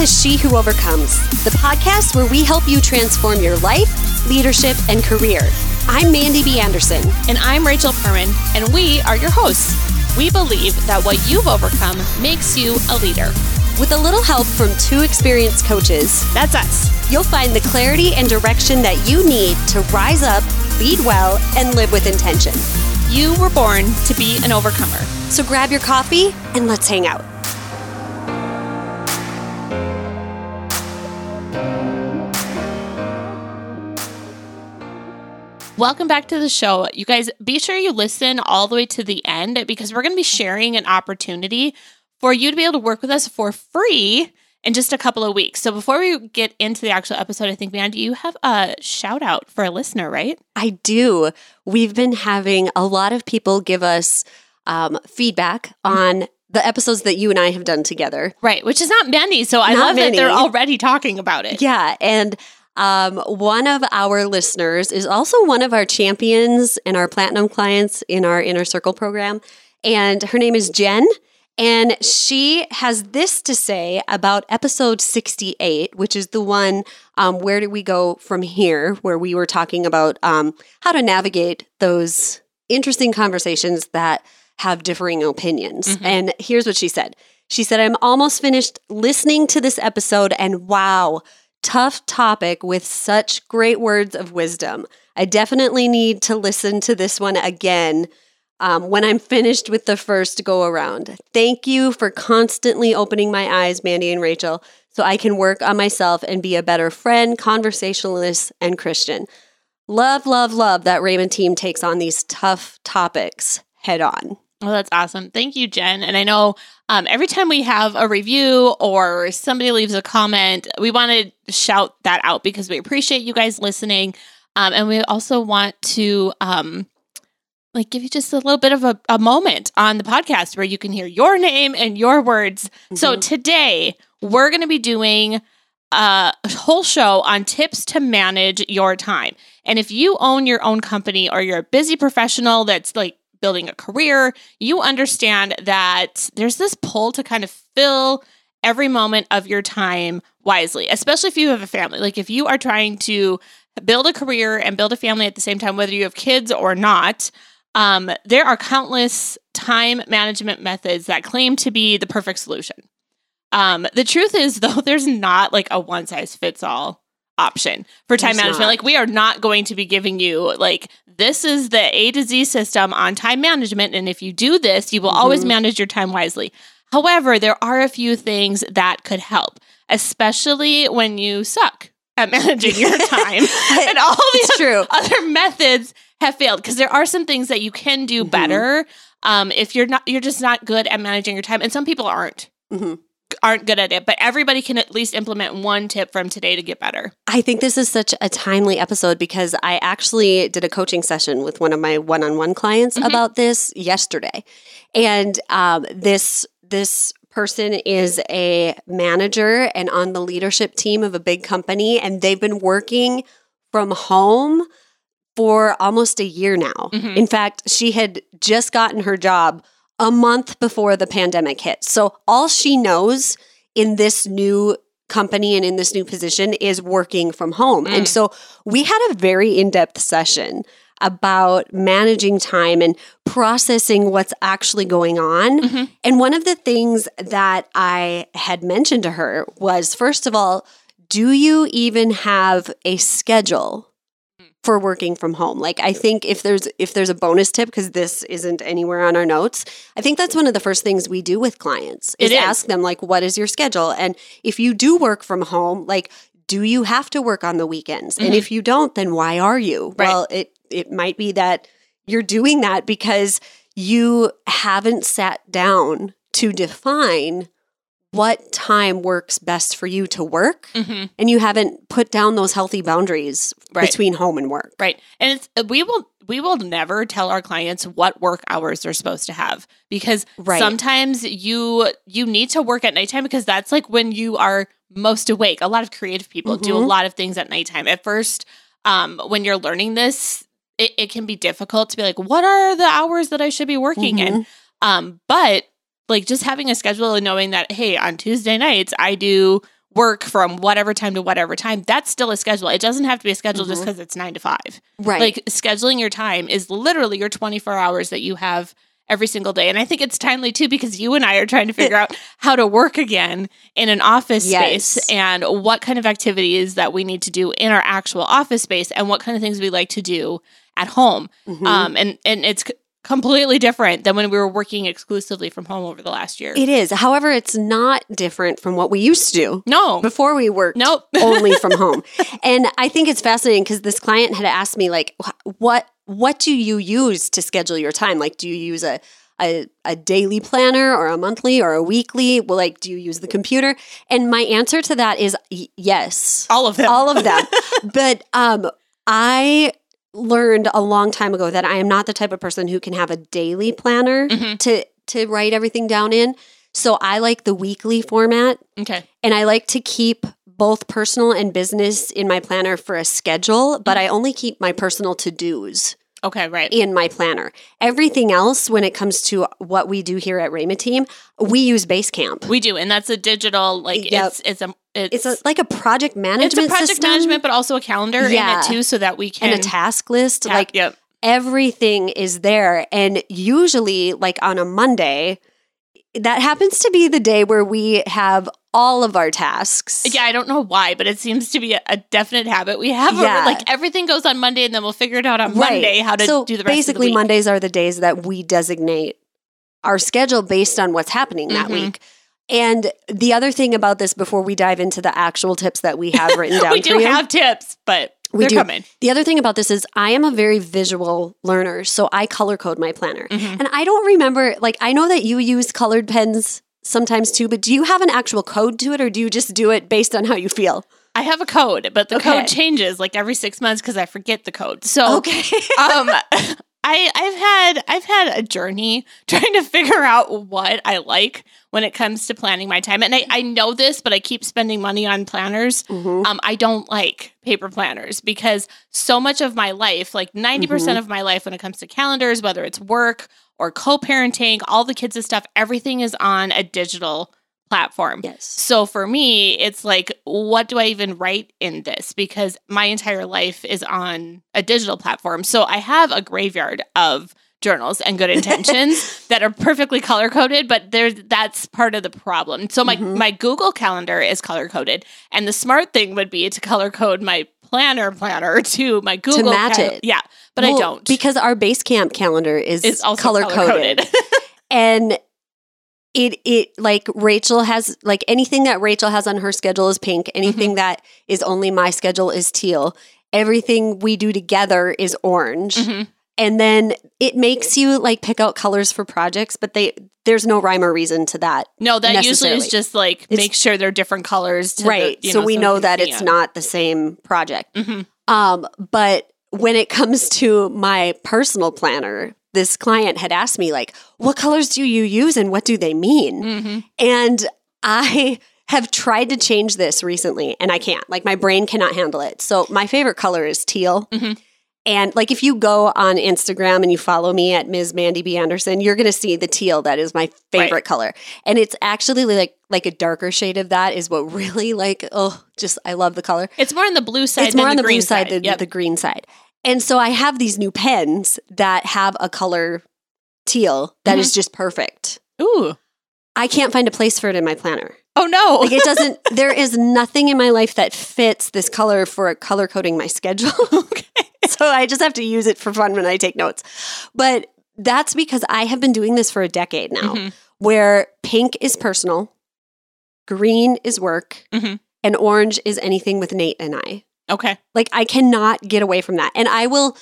to She Who Overcomes, the podcast where we help you transform your life, leadership, and career. I'm Mandy B. Anderson. And I'm Rachel Perman, and we are your hosts. We believe that what you've overcome makes you a leader. With a little help from two experienced coaches, That's us. you'll find the clarity and direction that you need to rise up, lead well, and live with intention. You were born to be an overcomer. So grab your coffee and let's hang out. Welcome back to the show. You guys, be sure you listen all the way to the end because we're going to be sharing an opportunity for you to be able to work with us for free in just a couple of weeks. So before we get into the actual episode, I think, Mandy, you have a shout out for a listener, right? I do. We've been having a lot of people give us um, feedback on the episodes that you and I have done together. Right, which is not many. So I Not love that they're already talking about it. Yeah. And um, one of our listeners is also one of our champions and our platinum clients in our inner circle program. And her name is Jen. And she has this to say about episode 68, which is the one um, Where Do We Go From Here, where we were talking about um, how to navigate those interesting conversations that have differing opinions. And here's what she said She said, I'm almost finished listening to this episode, and wow, tough topic with such great words of wisdom. I definitely need to listen to this one again um, when I'm finished with the first go around. Thank you for constantly opening my eyes, Mandy and Rachel, so I can work on myself and be a better friend, conversationalist, and Christian. Love, love, love that Rayma team takes on these tough topics head on. Well, that's awesome. Thank you, Jen. And I know um, every time we have a review or somebody leaves a comment, we want to shout that out because we appreciate you guys listening. Um, and we also want to um, like give you just a little bit of a, a moment on the podcast where you can hear your name and your words. So Mhm. today we're going to be doing a whole show on tips to manage your time. And if you own your own company or you're a busy professional that's like building a career, you understand that there's this pull to kind of fill every moment of your time wisely, especially if you have a family. Like if you are trying to build a career and build a family at the same time, whether you have kids or not, um, there are countless time management methods that claim to be the perfect solution. Um, the truth is, though, there's not like a one size fits all option for time There's management. not. Like, we are not going to be giving you like this is the A to Z system on time management. And if you do this, you will always Mhm. manage your time wisely. However, there are a few things that could help, especially when you suck at managing your time and all these true. other methods have failed because there are some things that you can do Mhm. better um, if you're not you're just not good at managing your time and some people aren't Mhm. Aren't good at it but everybody can at least implement one tip from today to get better I think this is such a timely episode because I actually did a coaching session with one of my one-on-one clients Mhm. about this yesterday, and um, this this person is a manager and on the leadership team of a big company, and they've been working from home for almost a year now. Mhm. In fact, she had just gotten her job a month before the pandemic hit, so all she knows in this new company and in this new position is working from home. Mm. And so we had a very in depth session about managing time and processing what's actually going on. Mhm. And one of the things that I had mentioned to her was first of all, do you even have a schedule? For working from home. Like I think if there's if there's a bonus tip because this isn't anywhere on our notes, I think that's one of the first things we do with clients is, is. ask them like what is your schedule? And if you do work from home, like do you have to work on the weekends? And Mhm. if you don't, then why are you? Right. Well, it it might be that you're doing that because you haven't sat down to define what time works best for you to work mm-hmm. and you haven't put down those healthy boundaries Right. between home and work. right and it's uh, we will we will never tell our clients what work hours they're supposed to have because Right. sometimes you you need to work at nighttime because that's like when you are most awake a lot of creative people do a Mhm. lot of things at nighttime at first um, when you're learning this it, it can be difficult to be like what are the hours that i should be working in Mhm. um, but like just having a schedule and knowing that hey on tuesday nights i do work from whatever time to whatever time. That's still a schedule. It doesn't have to be a schedule just Mhm. because it's nine to five. Right. Like scheduling your time is literally your 24 hours that you have every single day. And I think it's timely too because you and I are trying to figure out how to work again in an office Yes. space and what kind of activities that we need to do in our actual office space and what kind of things we like to do at home. Mhm. Um, and, and it's completely different than when we were working exclusively from home over the last year. it is. However, it's not different from what we used to do no. before we worked Nope. only from home. And I think it's fascinating because this client had asked me like, what what do you use to schedule your time? Like, do you use a a, a daily planner or a monthly or a weekly? Well, like, do you use the computer? And my answer to that is yes, All of them. all of them. but um, I learned a long time ago that I am not the type of person who can have a daily planner Mhm. to to write everything down in. So I like the weekly format Okay. and I like to keep both personal and business in my planner for a schedule, but I only keep my personal to-dos Okay. Right. in my planner. Everything else when it comes to what we do here at Rayma Team, we use Basecamp. We do, and that's a digital like Yep. it's it's a it's, It's a, like a project management it's a project system management, but also a calendar Yeah. in it too, so that we can and a task list. ta- like yep. everything is there. And usually, like on a Monday, that happens to be the day where we have all of our tasks. Yeah, I don't know why, but it seems to be a, a definite habit. We have Yeah. like everything goes on Monday, and then we'll figure it out on Right. Monday how to so do the rest basically, of the week. Mondays are the days that we designate our schedule based on what's happening that Mhm. week. And the other thing about this, before we dive into the actual tips that we have written down we do have tips, but We they're do. coming. the other thing about this is I am a very visual learner, so I color code my planner. Mhm. And I don't remember, like, I know that you use colored pens sometimes too, but do you have an actual code to it or do you just do it based on how you feel? I have a code, but the Okay. code changes like every six months because I forget the code. So Okay. um I I've had I've had a journey trying to figure out what I like when it comes to planning my time. And I, I know this, but I keep spending money on planners. Mhm. Um, I don't like paper planners because so much of my life, like 90% Mhm. of my life when it comes to calendars, whether it's work or co-parenting, all the kids' stuff, everything is on a digital platform. Yes. So for me, it's like, what do I even write in this? Because my entire life is on a digital platform. So I have a graveyard of journals and good intentions that are perfectly color coded, but there's that's part of the problem. So my Mhm. my Google Calendar is color coded, and the smart thing would be to color code my planner planner to my Google to match cal- it. Yeah, but I don't. Because our Basecamp calendar is, also color coded. and it it like Rachel has like anything that Rachel has on her schedule is pink. Mm-hmm. Anything that is only my schedule is teal. Everything we do together is orange. Mhm. And then it makes you like pick out colors for projects, but they there's no rhyme or reason to that. No, that usually is just like It's- make sure they're different colors. To the- right. you so we know you that it's 'em. not the same project. Mhm. Um, but when it comes to my personal planner, this client had asked me like, "What colors do you use and what do they mean?" Mhm. And I have tried to change this recently and I can't. Like my brain cannot handle it. So my favorite color is teal. Mhm. And like if you go on Instagram and you follow me at Ms. Mandy B. Anderson, you're gonna see the teal that is my favorite Right. color. And it's actually like like a darker shade of that is what really like oh just I love the color It's more on the blue side. it's than more on the green blue side than Yep. the green side. And so I have these new pens that have a color teal that is just perfect. Ooh. I can't find a place for it in my planner. Oh no. Like it doesn't there is nothing in my life that fits this color for color coding my schedule. okay. so I just have to use it for fun when I take notes. But that's because I have been doing this for a decade now Mhm. where pink is personal, green is work, Mhm. and orange is anything with Nate and I. Okay. Like I cannot get away from that. And I will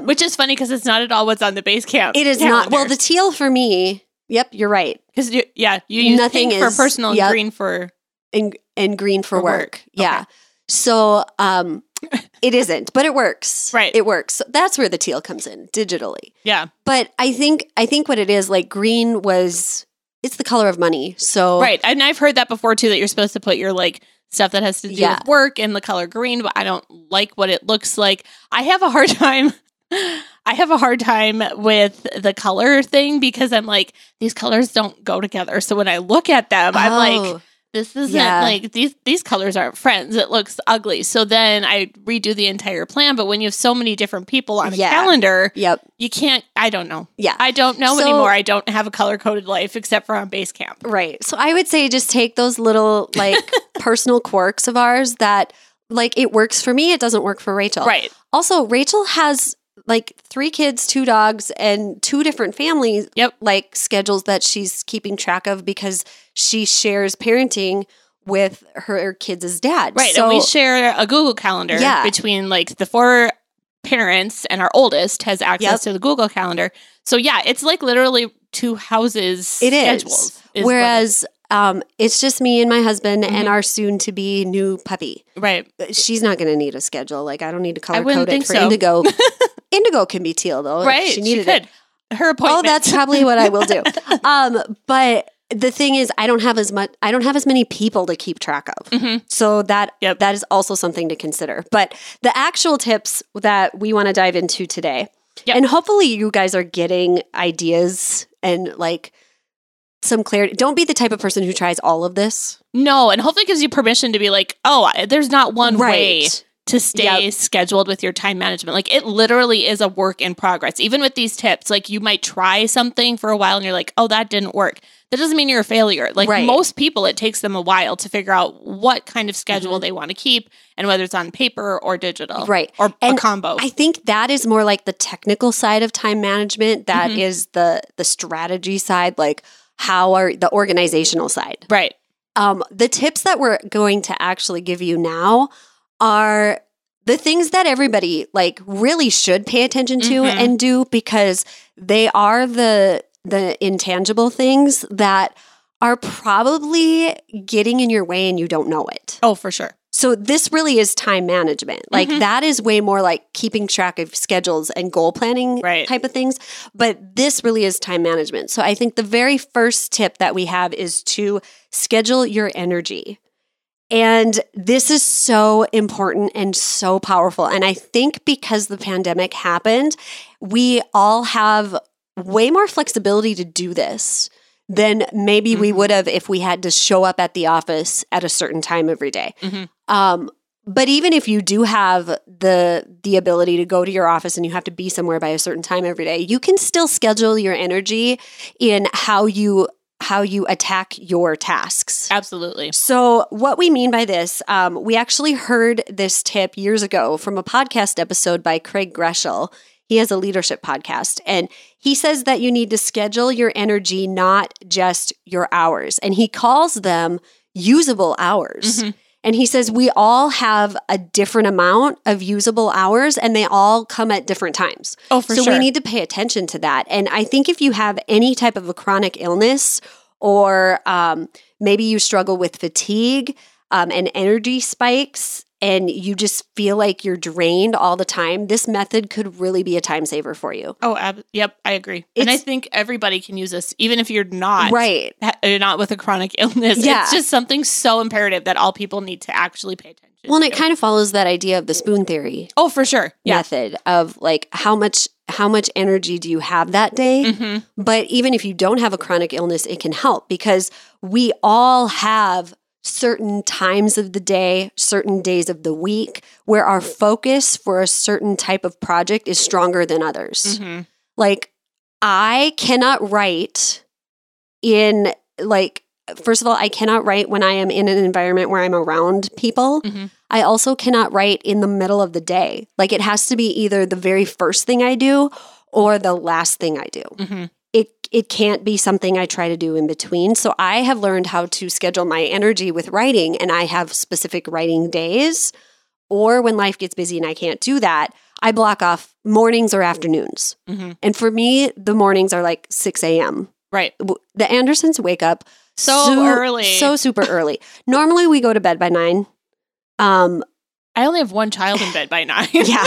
Which is funny because it's not at all what's on the Basecamp. it is not well the teal for me, yep, you're right. because you, yeah, you use Nothing pink for personal yep. green for And and green for, For work. work. Yeah. Okay. So um it isn't, but it works. Right. It works. So that's where the teal comes in digitally. yeah. But I think I think what it is, like green was it's the color of money. So Right. And I've heard that before too that you're supposed to put your like stuff that has to do Yeah. with work and the color green, but I don't like what it looks like. I have a hard time I have a hard time with the color thing because I'm like these colors don't go together. So when I look at them, I'm like Oh, this isn't Yeah. like these these colors aren't friends. It looks ugly. So then I redo the entire plan. But when you have so many different people on a Yeah. calendar, Yep. you can't. I don't know. Yeah. I don't know So- anymore. I don't have a color coded life except for on Basecamp. Right. So I would say just take those little like personal quirks of ours that like it works for me, it doesn't work for Rachel. Right. Also, Rachel has like three kids, two dogs, and two different families Yep. like schedules that she's keeping track of because she shares parenting with her kids' dad. Right. So and we share a Google calendar Yeah. between like the four parents and our oldest has access Yep. to the Google calendar. So yeah, it's like literally two houses It is. schedules. is it- Whereas um, it's just me and my husband and Mhm. our soon to be new puppy. right. She's not going to need a schedule. Like I don't need to color code it for so. Indigo. Indigo can be teal though. right. She needed could. it. Her appointment. Oh, that's probably what I will do. um, but the thing is, I don't have as much. I don't have as many people to keep track of. Mhm. So that Yep. that is also something to consider. But the actual tips that we want to dive into today, Yep. and hopefully you guys are getting ideas and like some clarity. Don't be the type of person who tries all of this. No, and hopefully it gives you permission to be like, oh, there's not one way to stay Yep. scheduled with your time management. Like it literally is a work in progress. Even with these tips, like you might try something for a while and you're like, oh, that didn't work. That doesn't mean you're a failure. Like Right. most people, it takes them a while to figure out what kind of schedule Mhm. they want to keep and whether it's on paper or digital. Right. Or And a combo. I think that is more like the technical side of time management. That Mhm. is the the strategy side, like how are the organizational side. right. Um, the tips that we're going to actually give you now are the things that everybody like really should pay attention to Mhm. and do because they are the the intangible things that are probably getting in your way and you don't know it. Oh, for sure. So this really is time management. Like Mhm. that is way more like keeping track of schedules and goal planning Right. type of things, but this really is time management. So I think the very first tip that we have is to schedule your energy. And this is so important and so powerful. And I think because the pandemic happened, we all have way more flexibility to do this than maybe we Mhm. would have if we had to show up at the office at a certain time every day. Mhm. Um, but even if you do have the the ability to go to your office and you have to be somewhere by a certain time every day, you can still schedule your energy in how you how you attack your tasks. Absolutely. So, what we mean by this, um, we actually heard this tip years ago from a podcast episode by Craig Groeschel. He has a leadership podcast, and he says that you need to schedule your energy, not just your hours. And he calls them usable hours. Mhm. And he says we all have a different amount of usable hours, and they all come at different times. Oh, for so sure. we need to pay attention to that. And I think if you have any type of a chronic illness, or um, maybe you struggle with fatigue um, and energy spikes, and you just feel like you're drained all the time, this method could really be a time saver for you. oh, ab- yep. I agree. and I think everybody can use this, even if you're not Right. you're not with a chronic illness. Yeah. It's just something so imperative that all people need to actually pay attention. Well, and it to. kind of follows that idea of the spoon theory oh, for sure. Yeah. method of like how much how much energy do you have that day? hmm But even if you don't have a chronic illness, it can help because we all have certain times of the day, certain days of the week where our focus for a certain type of project is stronger than others. hmm Like, I cannot write in, like, first of all, I cannot write when I am in an environment where I'm around people. Mhm. I also cannot write in the middle of the day. Like, it has to be either the very first thing I do or the last thing I do hmm it it can't be something I try to do in between. So I have learned how to schedule my energy with writing and I have specific writing days or when life gets busy and I can't do that, I block off mornings or afternoons. hmm And for me, the mornings are like 6 a.m. Right. The Andersons wake up So su- early. So super early. Normally we go to bed by nine. Um, I only have one child in bed by nine. yeah.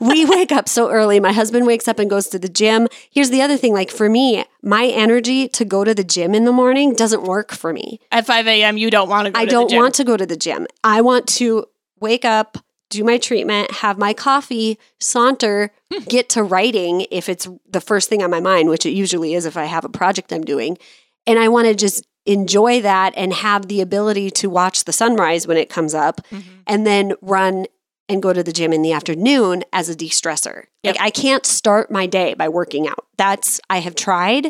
We wake up so early. My husband wakes up and goes to the gym. Here's the other thing like for me, my energy to go to the gym in the morning doesn't work for me. At 5 a.m., you don't want to go to the gym. I to don't want to go to the gym. I want to wake up, do my treatment, have my coffee, saunter, Hmm. get to writing if it's the first thing on my mind, which it usually is if I have a project I'm doing. And I want to just enjoy that and have the ability to watch the sunrise when it comes up Mhm. and then run and go to the gym in the afternoon as a de-stressor. Yep. Like I can't start my day by working out. That's I have tried.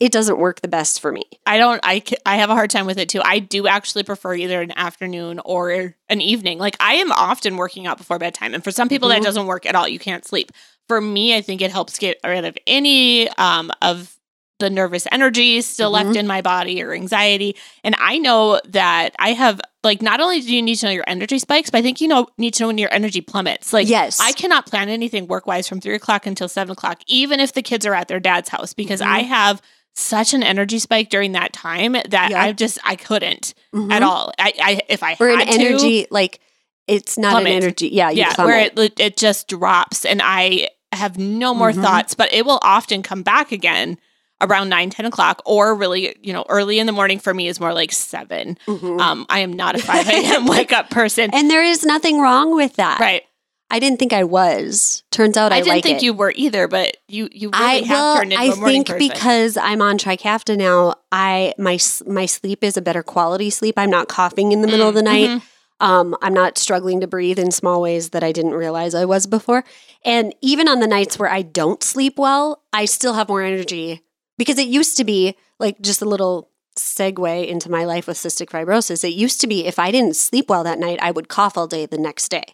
It doesn't work the best for me. I don't. I I have a hard time with it too. I do actually prefer either an afternoon or an evening. Like I am often working out before bedtime, and for some people Mhm. that doesn't work at all. You can't sleep. For me, I think it helps get rid of any um, of the nervous energy still left Mhm. in my body or anxiety. And I know that I have like not only do you need to know your energy spikes, but I think you know need to know when your energy plummets. Like yes. I cannot plan anything work wise from three o'clock until seven o'clock, even if the kids are at their dad's house, because Mhm. I have such an energy spike during that time that Yep. I just I couldn't Mhm. at all. I, I if I Or had an to, energy like it's not Plummet. an energy. Yeah, yeah, plummet. where it it just drops, and I have no more Mhm. thoughts. But it will often come back again around 9 10 o'clock or really you know early in the morning for me is more like 7 Mhm. um i am not a 5 a.m wake up person and there is nothing wrong with that. right I didn't think I was. Turns out I, i, didn't like think it. you were either but you you really I have well, turned into I a morning think person because I'm on Trikafta now, I my my sleep is a better quality sleep. I'm not coughing in the middle of the night. Mhm. Um, I'm not struggling to breathe in small ways that I didn't realize I was before. And even on the nights where I don't sleep well, I still have more energy because it used to be like just a little segue into my life with cystic fibrosis. It used to be if I didn't sleep well that night, I would cough all day the next day.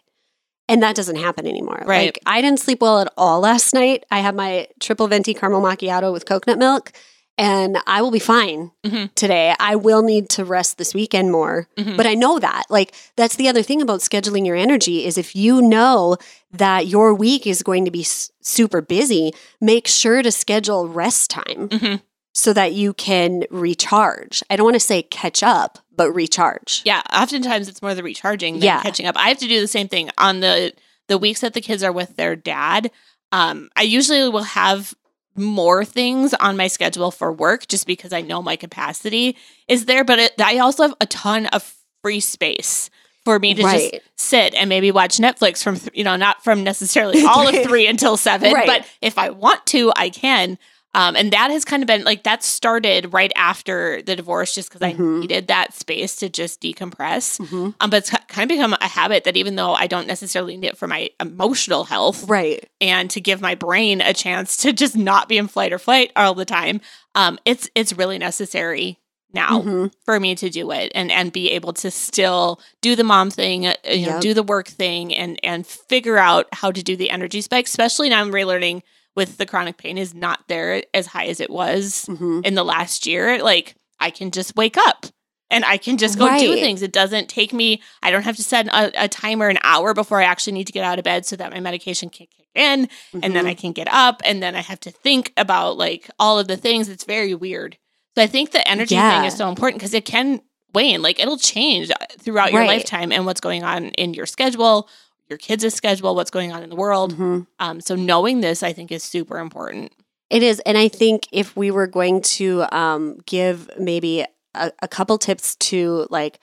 And that doesn't happen anymore. Right. Like I didn't sleep well at all last night. I had my triple venti caramel macchiato with coconut milk and I will be fine Mhm. today. I will need to rest this weekend more. Mhm. But I know that. Like that's the other thing about scheduling your energy is if you know that your week is going to be s- super busy, make sure to schedule rest time Mhm. so that you can recharge. I don't want to say catch up, but recharge. Yeah, oftentimes it's more the recharging than Yeah. catching up. I have to do the same thing on the the weeks that the kids are with their dad. Um, I usually will have more things on my schedule for work just because I know my capacity is there. But it, I also have a ton of free space for me to just sit and maybe watch Netflix from th- you know not from necessarily all of three until seven, Right. but if I want to, I can. Um, and that has kind of been like that started right after the divorce, just because I Mhm. needed that space to just decompress. Mhm. Um, but it's kind of become a habit that even though I don't necessarily need it for my emotional health Right. and to give my brain a chance to just not be in flight or flight all the time, um, it's it's really necessary now Mhm. for me to do it and and be able to still do the mom thing, uh, you know, do the work thing, and and figure out how to do the energy spike. Especially now, I'm relearning with the chronic pain is not there as high as it was Mhm. in the last year. Like I can just wake up and I can just go do things. It doesn't take me. I don't have to set a, a timer an hour before I actually need to get out of bed so that my medication can kick in and then. I can get up and then I have to think about like all of the things. It's very weird. So I think the energy thing is so important because it can wane. Like it'll change uh, throughout your Right. lifetime and what's going on in your schedule, your kids' schedule, what's going on in the world. Mhm. Um, so knowing this, I think, is super important. It is. And I think if we were going to um, give maybe a, a couple tips to like,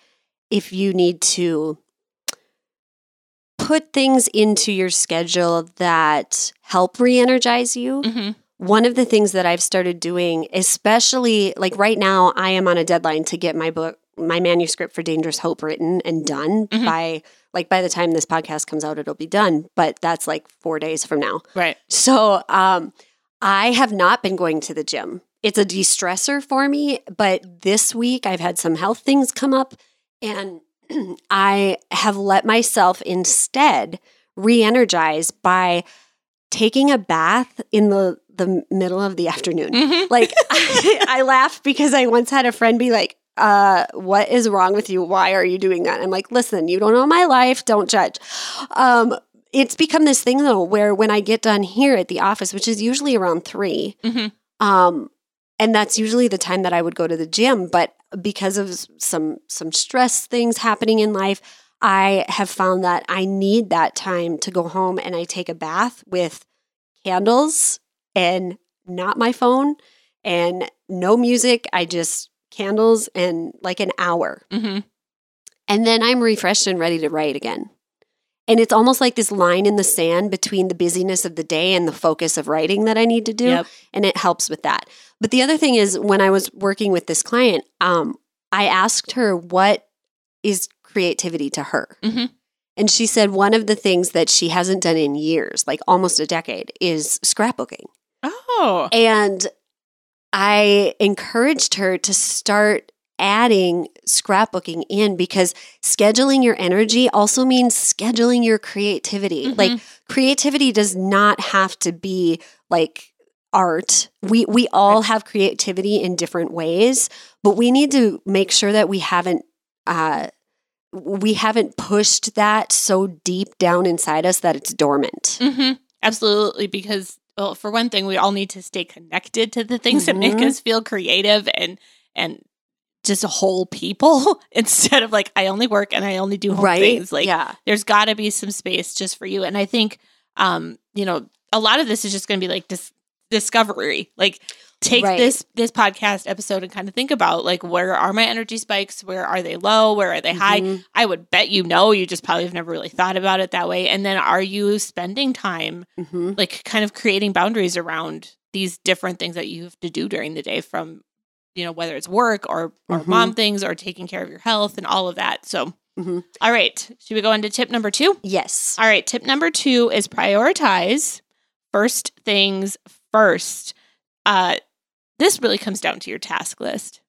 if you need to put things into your schedule that help re energize you, hmm one of the things that I've started doing, especially like right now, I am on a deadline to get my book, my manuscript for Dangerous Hope written and done Mhm. by like by the time this podcast comes out, it'll be done. But that's like four days from now. Right. So um, I have not been going to the gym. It's a de stressor for me. But this week I've had some health things come up and I have let myself instead re energize by taking a bath in the, the middle of the afternoon. Mhm. Like I, I laugh because I once had a friend be like, uh, what is wrong with you? Why are you doing that? I'm like, listen, you don't know my life. Don't judge. Um, it's become this thing though, where when I get done here at the office, which is usually around 3 Mhm. um, and that's usually the time that I would go to the gym. But because of some some stress things happening in life, I have found that I need that time to go home and I take a bath with candles and not my phone and no music. I just candles and like an hour. Mhm. And then I'm refreshed and ready to write again. And it's almost like this line in the sand between the busyness of the day and the focus of writing that I need to do. Yep. And it helps with that. But the other thing is, when I was working with this client, um, I asked her what is creativity to her. Mhm. And she said one of the things that she hasn't done in years, like almost a decade, is scrapbooking. Oh. And I encouraged her to start adding scrapbooking in because scheduling your energy also means scheduling your creativity. Mhm. Like creativity does not have to be like art. We we all have creativity in different ways, but we need to make sure that we haven't uh we haven't pushed that so deep down inside us that it's dormant. hmm Absolutely, because well, for one thing, we all need to stay connected to the things that make Mhm. us feel creative and and just whole people instead of like I only work and I only do whole right? things. Like yeah. there's got to be some space just for you. And I think, um, you know, a lot of this is just going to be like dis- discovery. Like, take Right. this this podcast episode and kind of think about like where are my energy spikes? Where are they low? Where are they high? Mhm. I would bet you know. You just probably have never really thought about it that way. And then, are you spending time Mhm. like kind of creating boundaries around these different things that you have to do during the day from you know whether it's work or or Mhm. mom things or taking care of your health and all of that so Mhm. all right should we go into tip number two Yes. all right tip number two is prioritize first things first uh this really comes down to your task list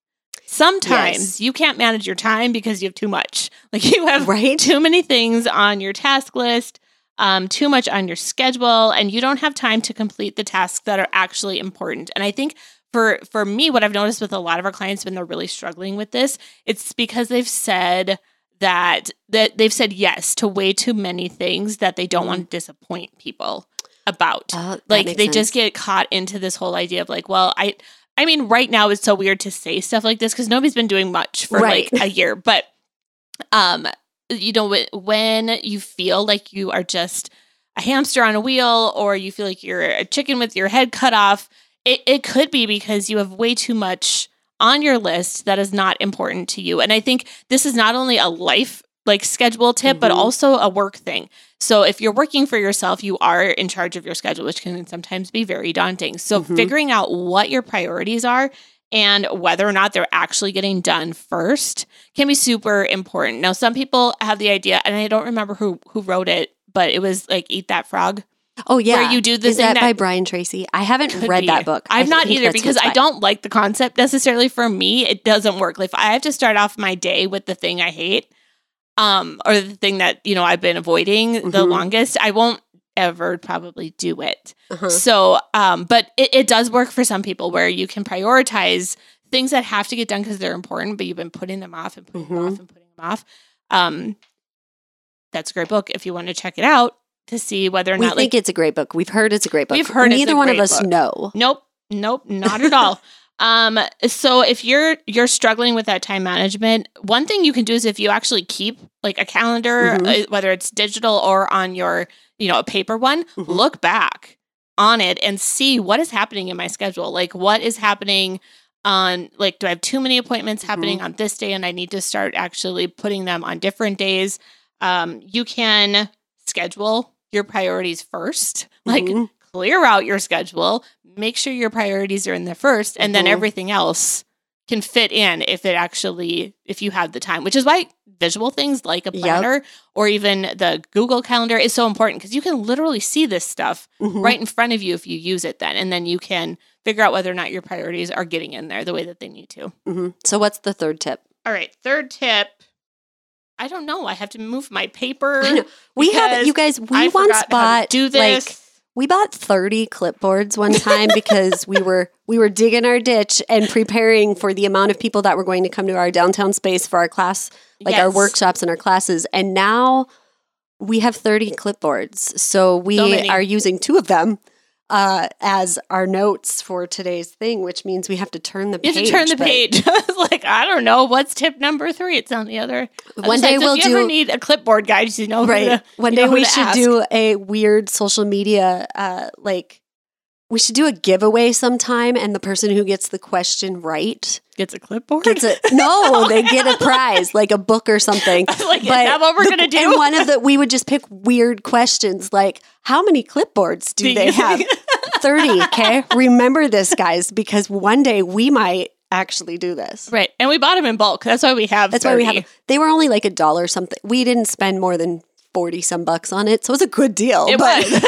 sometimes Yes. you can't manage your time because you have too much like you have Right? too many things on your task list, um, too much on your schedule, and you don't have time to complete the tasks that are actually important. And I think for for me, what I've noticed with a lot of our clients when they're really struggling with this, it's because they've said that that they've said yes to way too many things that they don't want to disappoint people about. Oh, like they just get caught into this whole idea of like well i i mean right now it's so weird to say stuff like this because nobody's been doing much for Right. like a year but um you know when you feel like you are just a hamster on a wheel or you feel like you're a chicken with your head cut off it, it could be because you have way too much on your list that is not important to you. And i think this is not only a life like schedule tip but Mhm. also a work thing so if you're working for yourself, you are in charge of your schedule, which can sometimes be very daunting. So Mhm. figuring out what your priorities are and whether or not they're actually getting done first can be super important. Now, some people have the idea, and I don't remember who who wrote it, but it was like "Eat That Frog." Oh yeah. where you do the Is thing that, that- by Brian Tracy? I haven't read be. that book. I've I not either because I don't like the concept necessarily. For me, it doesn't work. Like if I have to start off my day with the thing I hate, um, or the thing that you know I've been avoiding the Mhm. longest, I won't ever probably do it. Uh-huh. So, um, but it, it does work for some people where you can prioritize things that have to get done because they're important, but you've been putting them off and putting them Mhm. off and putting them off. Um, that's a great book if you want to check it out to see whether or We not think like it's a great book. We've heard it's a great book. We've heard it's a Neither one of us book. know. Nope, nope, not at all. Um, so if you're you're struggling with that time management, one thing you can do is if you actually keep like a calendar, Mhm. uh, whether it's digital or on your you know a paper one, Mhm. look back on it and see what is happening in my schedule. Like what is happening on like do I have too many appointments happening Mm-hmm. on this day and I need to start actually putting them on different days. Um, you can schedule your priorities first. Like Mhm. clear out your schedule, make sure your priorities are in there first, and then Mhm. everything else can fit in if it actually if you have the time. Which is why visual things like a Yep. planner or even the Google Calendar is so important because you can literally see this stuff Mhm. right in front of you if you use it then and then you can figure out whether or not your priorities are getting in there the way that they need to. Mhm. So what's the third tip? All right, third tip. I don't know. I have to move my paper. We have you guys. We I once forgot how to bought do this. like we bought 30 clipboards one time because we were we were digging our ditch and preparing for the amount of people that were going to come to our downtown space for our class like our workshops and our classes. And now we have 30 clipboards. So we So are using two of them uh, as our notes for today's thing which means we have to turn the You page have to turn the page. Like, I don't know. What's tip number three? It's on the other. one other day side. We'll if you do need a clipboard guys, you know, right to- one you day we should ask. do a weird social media uh like we should do a giveaway sometime, and the person who gets the question right Gets a clipboard. gets a no, they get a prize, like a book or something. like, is that what we're the- gonna do? And one of the we would just pick weird questions like, how many clipboards do, Do they have? Thirty. Okay, remember this, guys, because one day we might actually do this. right, and we bought them in bulk. That's why we have. That's why we 30. have. They were only like a dollar something. We didn't spend more than forty some bucks on it, so it was a good deal. It but was.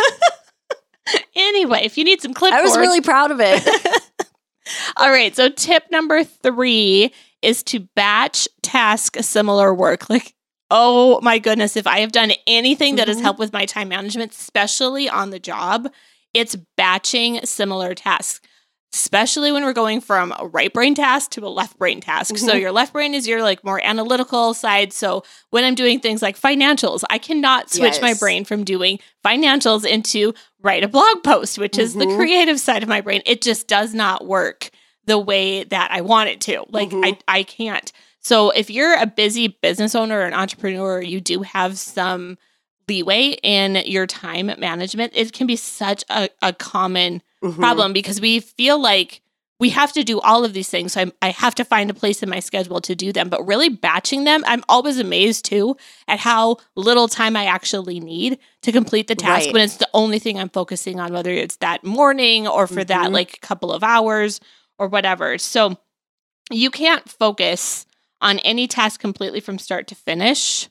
anyway, if you need some clipboards, I was really proud of it. All right. So tip number three is to batch task similar work. Like, oh my goodness, if I have done anything that has Mhm. helped with my time management, especially on the job, it's batching similar tasks. Especially when we're going from a right brain task to a left brain task. So Mhm. your left brain is your like more analytical side. So when I'm doing things like financials, I cannot switch my brain from doing financials into write a blog post, which is the Mhm. creative side of my brain. It just does not work the way that I want it to. Like Mhm. I, I can't. So if you're a busy business owner or an entrepreneur, you do have some leeway in your time management. It can be such a, a common Mhm. problem because we feel like we have to do all of these things. So I'm, I have to find a place in my schedule to do them. But really batching them, I'm always amazed too at how little time I actually need to complete the task Right. when it's the only thing I'm focusing on, whether it's that morning or for that Mhm. like couple of hours or whatever. So you can't focus on any task completely from start to finish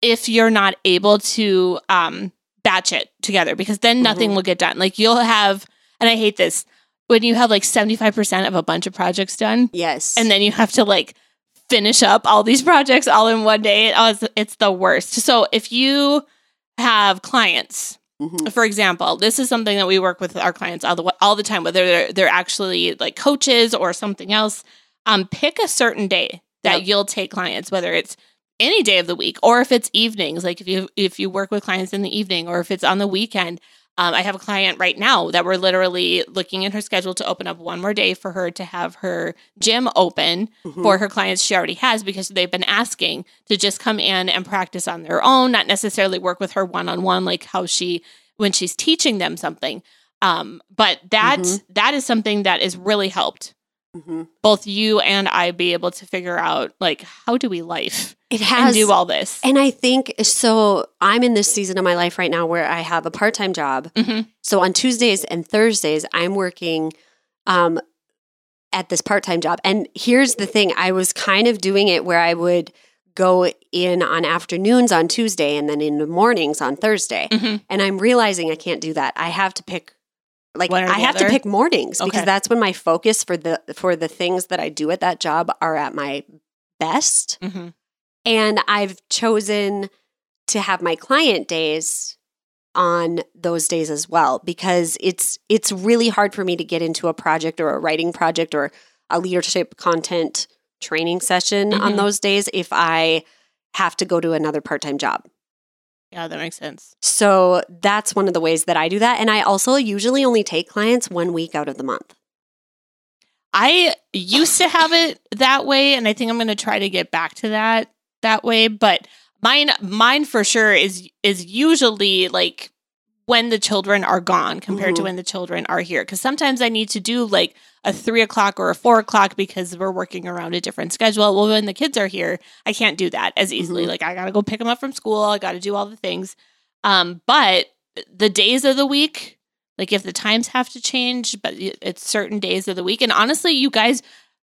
if you're not able to um, batch it together because then nothing Mhm. will get done. Like you'll have, and I hate this, when you have like 75% of a bunch of projects done Yes, and then you have to like finish up all these projects all in one day. It, oh, it's, it's the worst. So if you have clients, Mhm. for example, this is something that we work with our clients all the all the time, whether they're, they're actually like coaches or something else. Um, pick a certain day that Yep. you'll take clients, whether it's any day of the week or if it's evenings, like if you if you work with clients in the evening or if it's on the weekend. Um, I have a client right now that we're literally looking in her schedule to open up one more day for her to have her gym open Mhm. for her clients she already has because they've been asking to just come in and practice on their own, not necessarily work with her one on one like how she when she's teaching them something. Um, but that Mhm. that is something that is really helped Mhm. both you and I be able to figure out like how do we life it and has do all this. And I think so. I'm in this season of my life right now where I have a part time job. Mhm. So on Tuesdays and Thursdays, I'm working um, at this part time job. And here's the thing I was kind of doing it where I would go in on afternoons on Tuesday and then in the mornings on Thursday. Mhm. And I'm realizing I can't do that. I have to pick. Like I have to pick mornings because Okay. that's when my focus for the for the things that I do at that job are at my best. Mhm. And I've chosen to have my client days on those days as well because it's it's really hard for me to get into a project or a writing project or a leadership content training session on Mhm. those days if I have to go to another part-time job. Yeah, that makes sense. So that's one of the ways that I do that and I also usually only take clients one week out of the month. I used to have it that way, and I think I'm going to try to get back to that that way. But mine, mine for sure is is usually like when the children are gone compared to Mhm. when the children are here. Because sometimes I need to do like a three o'clock or a four o'clock because we're working around a different schedule. Well, when the kids are here, I can't do that as easily. Mhm. Like I got to go pick them up from school. I got to do all the things. Um, but the days of the week like if the times have to change but it's certain days of the week and honestly you guys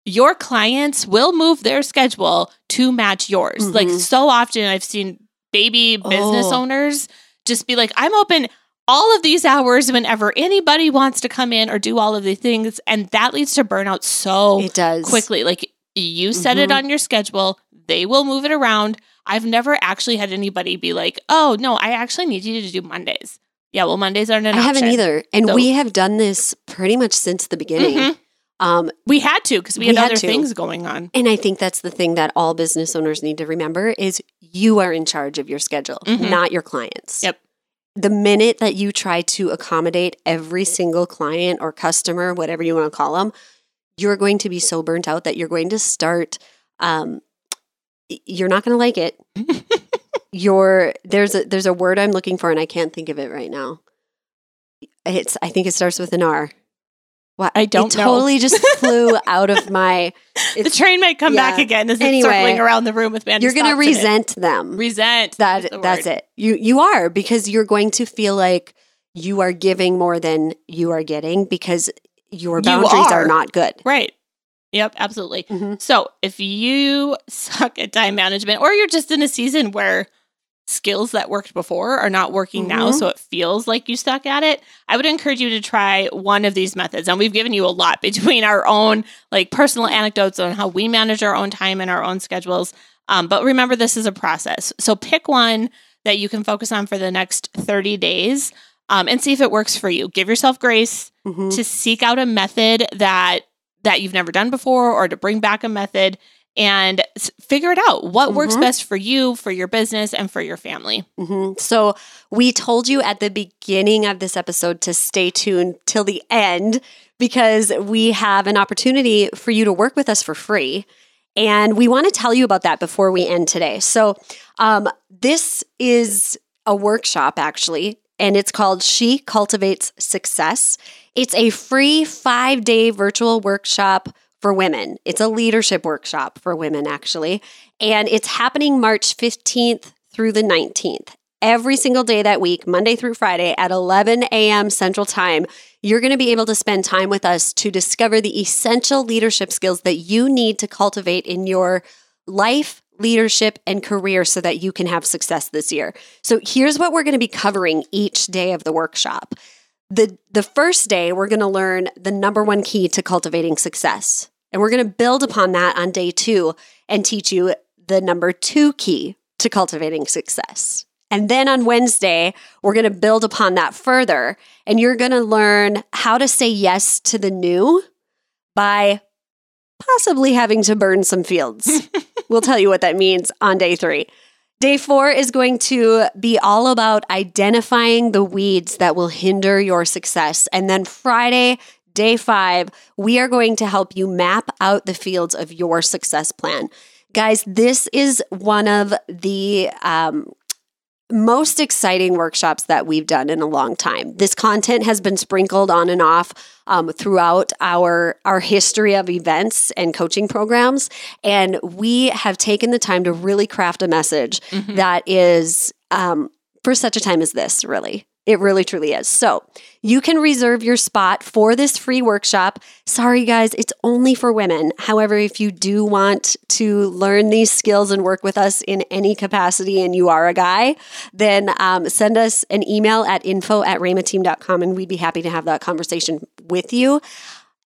your clients will move their schedule to match yours like Mhm. so often i've seen baby business Oh. owners just be like i'm open all of these hours whenever anybody wants to come in or do all of the things and that leads to burnout so It does. quickly like you set it Mhm. on your schedule they will move it around i've never actually had anybody be like oh no i actually need you to do mondays yeah well mondays aren't an I haven't either. And So- we have done this pretty much since the beginning. Mhm. Um, We had to because we, We had, had other to. things going on. And I think that's the thing that all business owners need to remember is you are in charge of your schedule, Mhm. not your clients. Yep. The minute that you try to accommodate every single client or customer, whatever you want to call them, you're going to be so burnt out that you're going to start um you're not going to like it. you're there's a there's a word I'm looking for and I can't think of it right now. It's I think it starts with an R. What I don't totally just flew out of my the train might come yeah. back again as Anyway, circling around the room with Mandy you're going to resent them. resent. that That's the that's word. it. You you are because you're going to feel like you are giving more than you are getting because your You boundaries are. are. not good. Right. Yep, absolutely. Mhm. So if you suck at time management or you're just in a season where skills that worked before are not working now, Mhm. so it feels like you stuck at it, I would encourage you to try one of these methods. And we've given you a lot between our own like personal anecdotes on how we manage our own time and our own schedules. Um, but remember, this is a process. So pick one that you can focus on for the next 30 days um, and see if it works for you. Give yourself grace Mhm. to seek out a method that that you've never done before or to bring back a method and figure it out what works Mhm. best for you for your business and for your family Mhm. So we told you at the beginning of this episode to stay tuned till the end because we have an opportunity for you to work with us for free. And we want to tell you about that before we end today. So, um, this is a workshop actually, and it's called She Cultivates Success. It's a free five day virtual workshop for women. It's a leadership workshop for women, actually. And it's happening March 15th through the 19th. Every single day that week, Monday through Friday at 11 a.m. Central Time, you're going to be able to spend time with us to discover the essential leadership skills that you need to cultivate in your life, leadership, and career so that you can have success this year. So here's what we're going to be covering each day of the workshop. The, the first day, we're going to learn the number one key to cultivating success. And we're going to build upon that on day two and teach you the number two key to cultivating success. And then on Wednesday, we're going to build upon that further. And you're going to learn how to say yes to the new by possibly having to burn some fields. we'll tell you what that means on day three. Day four is going to be all about identifying the weeds that will hinder your success. And then Friday, day five, we are going to help you map out the fields of your success plan. Guys, this is one of the um, most exciting workshops that we've done in a long time. This content has been sprinkled on and off um, throughout our our history of events and coaching programs, and we have taken the time to really craft a message Mhm. that is um, for such a time as this. Really, it really truly is. So you can reserve your spot for this free workshop. Sorry, guys, it's only for women. However, if you do want to learn these skills and work with us in any capacity and you are a guy, then um, send us an email at info at raymateam.com and we'd be happy to have that conversation with you.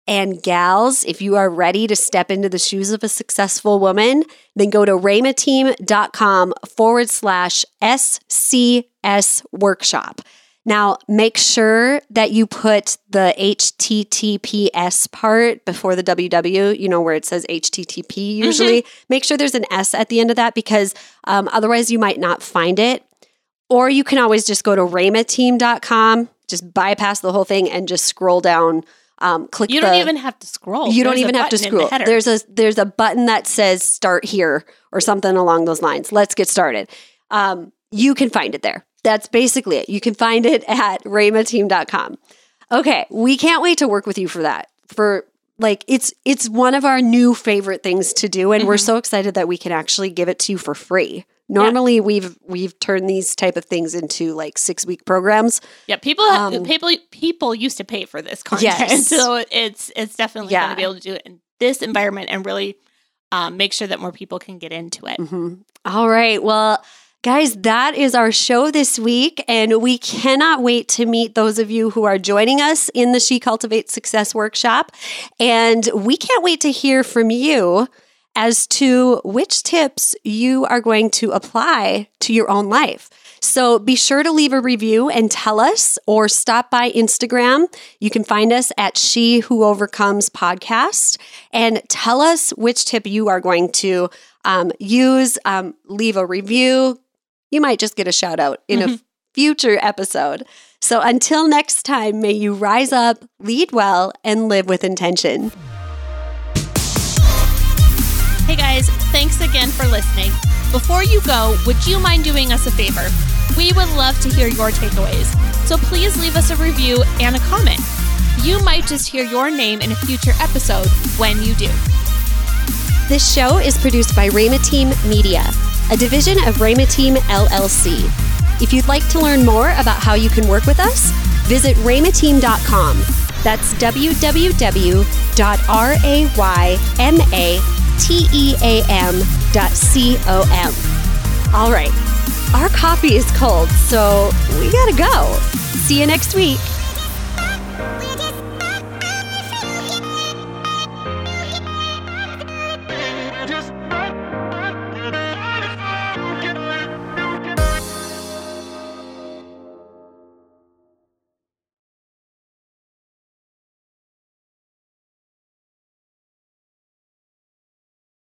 And gals, if you are ready to step into the shoes of a successful woman, then go to raymateam.com forward slash SCS workshop. Now, make sure that you put the HTTPS part before the WW, you know, where it says HTTP usually. Make sure there's an S at the end of that because um, otherwise you might not find it. Or you can always just go to raymateam.com, just bypass the whole thing and just scroll down. Um, click you don't the- even have to scroll you don't even have to in the scroll. There's a there's a button that says start here or something along those lines. Let's get started. Um, you can find it there. That's basically it. You can find it at raymateam.com. Okay, we can't wait to work with you for that. For like it's it's one of our new favorite things to do and we're Mhm. so excited that we can actually give it to you for free. Normally we've we've turned these type of things into like 6 week programs. yeah people um, people people used to pay for this content Yes. so it's it's definitely Yeah. going to be able to do it in this environment and really um, make sure that more people can get into it hmm All right. Well, guys, that is our show this week. And we cannot wait to meet those of you who are joining us in the She Cultivates Success workshop. And we can't wait to hear from you as to which tips you are going to apply to your own life. So be sure to leave a review and tell us or stop by Instagram. You can find us at She Who Overcomes podcast and tell us which tip you are going to um, use. Um, leave a review. You might just get a shout out in a Mhm. future episode. So until next time, may you rise up, lead well, and live with intention. Hey guys, thanks again for listening. Before you go, would you mind doing us a favor? We would love to hear your takeaways. So please leave us a review and a comment. You might just hear your name in a future episode when you do. This show is produced by Rayma Team Media, a division of Rayma Team LLC. If you'd like to learn more about how you can work with us, visit raymateam.com. That's www.raymateam.com. All right, our coffee is cold, so we gotta go. See you next week.